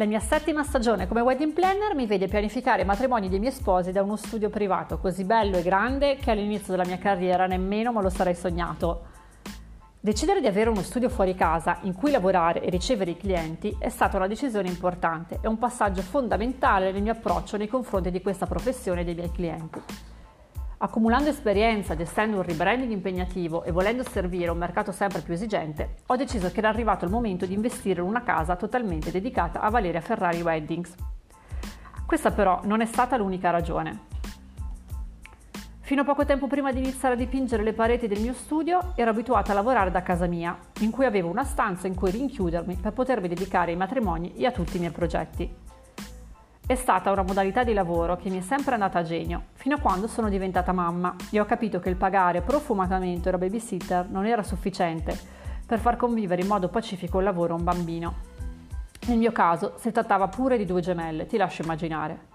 La mia settima stagione come wedding planner mi vede pianificare i matrimoni dei miei sposi da uno studio privato così bello e grande che all'inizio della mia carriera nemmeno me lo sarei sognato. Decidere di avere uno studio fuori casa in cui lavorare e ricevere i clienti è stata una decisione importante e un passaggio fondamentale nel mio approccio nei confronti di questa professione e dei miei clienti. Accumulando esperienza, gestendo un rebranding impegnativo e volendo servire un mercato sempre più esigente, ho deciso che era arrivato il momento di investire in una casa totalmente dedicata a Valeria Ferrari Weddings. Questa però non è stata l'unica ragione. Fino a poco tempo prima di iniziare a dipingere le pareti del mio studio, ero abituata a lavorare da casa mia, in cui avevo una stanza in cui rinchiudermi per potermi dedicare ai matrimoni e a tutti i miei progetti. È stata una modalità di lavoro che mi è sempre andata a genio, fino a quando sono diventata mamma e ho capito che il pagare profumatamente una babysitter non era sufficiente per far convivere in modo pacifico il lavoro a un bambino. Nel mio caso si trattava pure di due gemelle, ti lascio immaginare.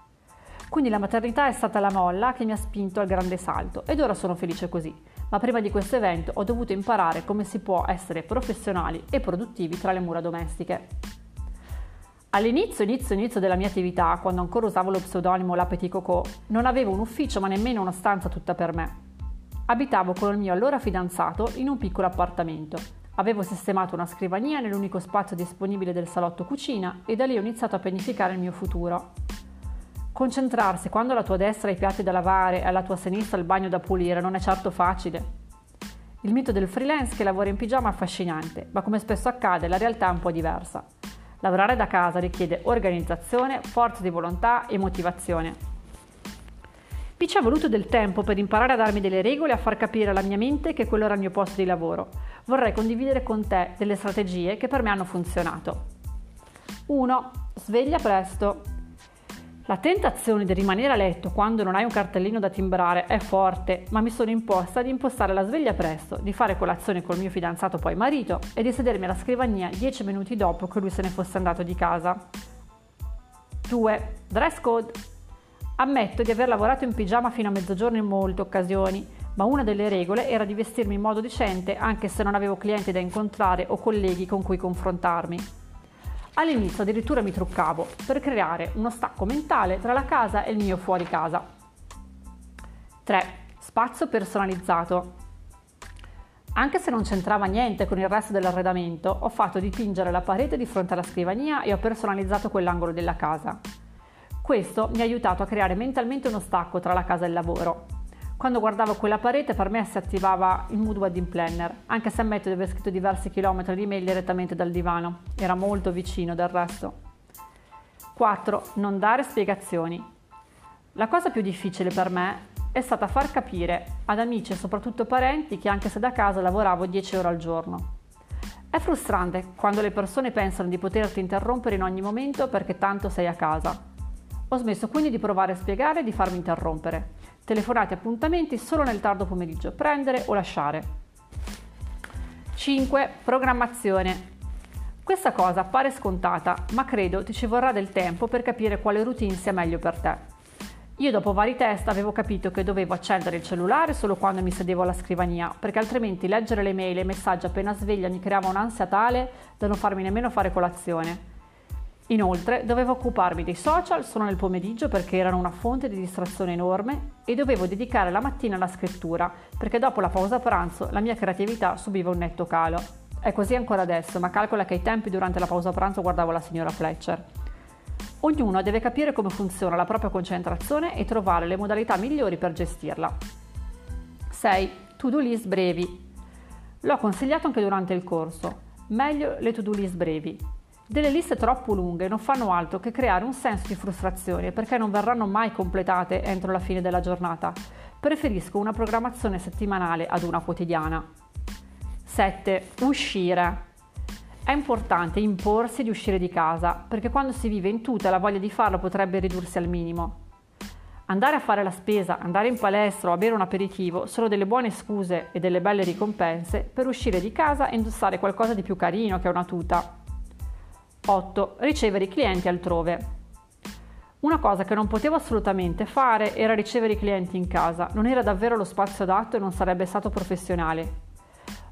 Quindi la maternità è stata la molla che mi ha spinto al grande salto ed ora sono felice così. Ma prima di questo evento ho dovuto imparare come si può essere professionali e produttivi tra le mura domestiche. All'inizio, inizio, inizio della mia attività, quando ancora usavo lo pseudonimo La Petit Coco, non avevo un ufficio ma nemmeno una stanza tutta per me. Abitavo con il mio allora fidanzato in un piccolo appartamento. Avevo sistemato una scrivania nell'unico spazio disponibile del salotto cucina e da lì ho iniziato a pianificare il mio futuro. Concentrarsi quando alla tua destra hai i piatti da lavare e alla tua sinistra il bagno da pulire non è certo facile. Il mito del freelance che lavora in pigiama è affascinante, ma come spesso accade la realtà è un po' diversa. Lavorare da casa richiede organizzazione, forza di volontà e motivazione. Mi ci è voluto del tempo per imparare a darmi delle regole e a far capire alla mia mente che quello era il mio posto di lavoro. Vorrei condividere con te delle strategie che per me hanno funzionato. 1. Sveglia presto. La tentazione di rimanere a letto quando non hai un cartellino da timbrare è forte, ma mi sono imposta di impostare la sveglia presto, di fare colazione col mio fidanzato poi marito e di sedermi alla scrivania 10 minuti dopo che lui se ne fosse andato di casa. 2. Dress code. Ammetto di aver lavorato in pigiama fino a mezzogiorno in molte occasioni, ma una delle regole era di vestirmi in modo decente anche se non avevo clienti da incontrare o colleghi con cui confrontarmi. All'inizio addirittura mi truccavo per creare uno stacco mentale tra la casa e il mio fuori casa. 3. Spazio personalizzato. Anche se non c'entrava niente con il resto dell'arredamento, ho fatto dipingere la parete di fronte alla scrivania e ho personalizzato quell'angolo della casa. Questo mi ha aiutato a creare mentalmente uno stacco tra la casa e il lavoro. Quando guardavo quella parete per me si attivava il mood wedding planner, anche se ammetto di aver scritto diversi chilometri di mail direttamente dal divano. Era molto vicino del resto. 4. Non dare spiegazioni. La cosa più difficile per me è stata far capire ad amici e soprattutto parenti che anche se da casa lavoravo 10 ore al giorno. È frustrante quando le persone pensano di poterti interrompere in ogni momento perché tanto sei a casa. Ho smesso quindi di provare a spiegare e di farmi interrompere. Telefonate e appuntamenti solo nel tardo pomeriggio, prendere o lasciare. 5. Programmazione. Questa cosa pare scontata, ma credo ti ci vorrà del tempo per capire quale routine sia meglio per te. Io dopo vari test avevo capito che dovevo accendere il cellulare solo quando mi sedevo alla scrivania, perché altrimenti leggere le mail e i messaggi appena sveglia mi creava un'ansia tale da non farmi nemmeno fare colazione. Inoltre dovevo occuparmi dei social solo nel pomeriggio perché erano una fonte di distrazione enorme e dovevo dedicare la mattina alla scrittura perché dopo la pausa pranzo la mia creatività subiva un netto calo. È così ancora adesso, ma calcola che ai tempi durante la pausa pranzo guardavo la signora Fletcher. Ognuno deve capire come funziona la propria concentrazione e trovare le modalità migliori per gestirla. 6. To-do list brevi. L'ho consigliato anche durante il corso. Meglio le to-do list brevi. Delle liste troppo lunghe non fanno altro che creare un senso di frustrazione perché non verranno mai completate entro la fine della giornata. Preferisco una programmazione settimanale ad una quotidiana. 7. Uscire. È importante imporsi di uscire di casa perché quando si vive in tuta la voglia di farlo potrebbe ridursi al minimo. Andare a fare la spesa, andare in palestra o a bere un aperitivo sono delle buone scuse e delle belle ricompense per uscire di casa e indossare qualcosa di più carino che una tuta. 8. Ricevere i clienti altrove. Una cosa che non potevo assolutamente fare era ricevere i clienti in casa, non era davvero lo spazio adatto e non sarebbe stato professionale.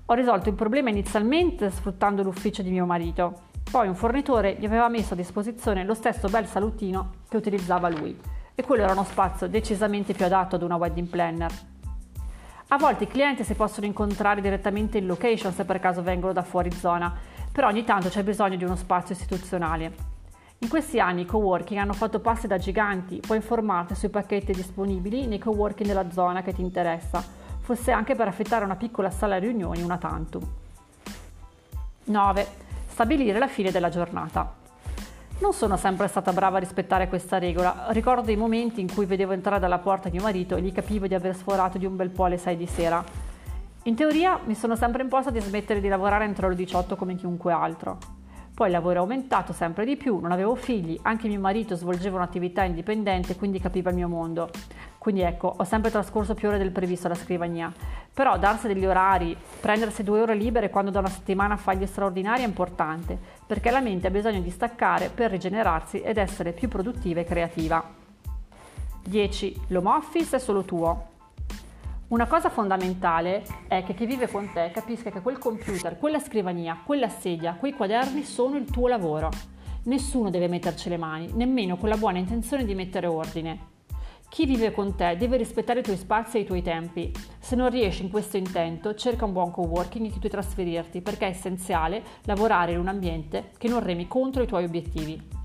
Ho risolto il problema inizialmente sfruttando l'ufficio di mio marito. Poi un fornitore gli aveva messo a disposizione lo stesso bel salutino che utilizzava lui e quello era uno spazio decisamente più adatto ad una wedding planner. A volte i clienti si possono incontrare direttamente in location se per caso vengono da fuori zona, però ogni tanto c'è bisogno di uno spazio istituzionale. In questi anni i coworking hanno fatto passi da giganti, puoi informarti sui pacchetti disponibili nei coworking della zona che ti interessa, fosse anche per affittare una piccola sala riunioni una tantum. 9. Stabilire la fine della giornata. Non sono sempre stata brava a rispettare questa regola. Ricordo i momenti in cui vedevo entrare dalla porta mio marito e gli capivo di aver sforato di un bel po' alle 6 di sera. In teoria mi sono sempre imposta di smettere di lavorare entro le 18 come chiunque altro. Poi il lavoro è aumentato sempre di più, non avevo figli, anche mio marito svolgeva un'attività indipendente, quindi capiva il mio mondo. Quindi ecco, ho sempre trascorso più ore del previsto alla scrivania. Però darsi degli orari, prendersi due ore libere quando da una settimana fa gli straordinari è importante, perché la mente ha bisogno di staccare per rigenerarsi ed essere più produttiva e creativa. 10. L'home office è solo tuo. Una cosa fondamentale è che chi vive con te capisca che quel computer, quella scrivania, quella sedia, quei quaderni sono il tuo lavoro. Nessuno deve metterci le mani, nemmeno con la buona intenzione di mettere ordine. Chi vive con te deve rispettare i tuoi spazi e i tuoi tempi. Se non riesci in questo intento, cerca un buon coworking in cui trasferirti, perché è essenziale lavorare in un ambiente che non remi contro i tuoi obiettivi.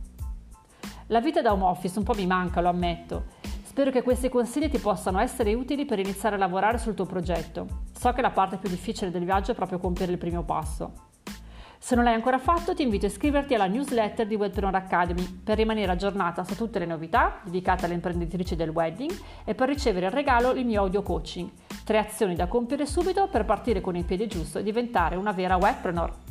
La vita da home office un po' mi manca, lo ammetto, Spero che questi consigli ti possano essere utili per iniziare a lavorare sul tuo progetto. So che la parte più difficile del viaggio è proprio compiere il primo passo. Se non l'hai ancora fatto, ti invito a iscriverti alla newsletter di Webpreneur Academy per rimanere aggiornata su tutte le novità dedicate alle imprenditrici del wedding e per ricevere in regalo il mio audio coaching. Tre azioni da compiere subito per partire con il piede giusto e diventare una vera webpreneur.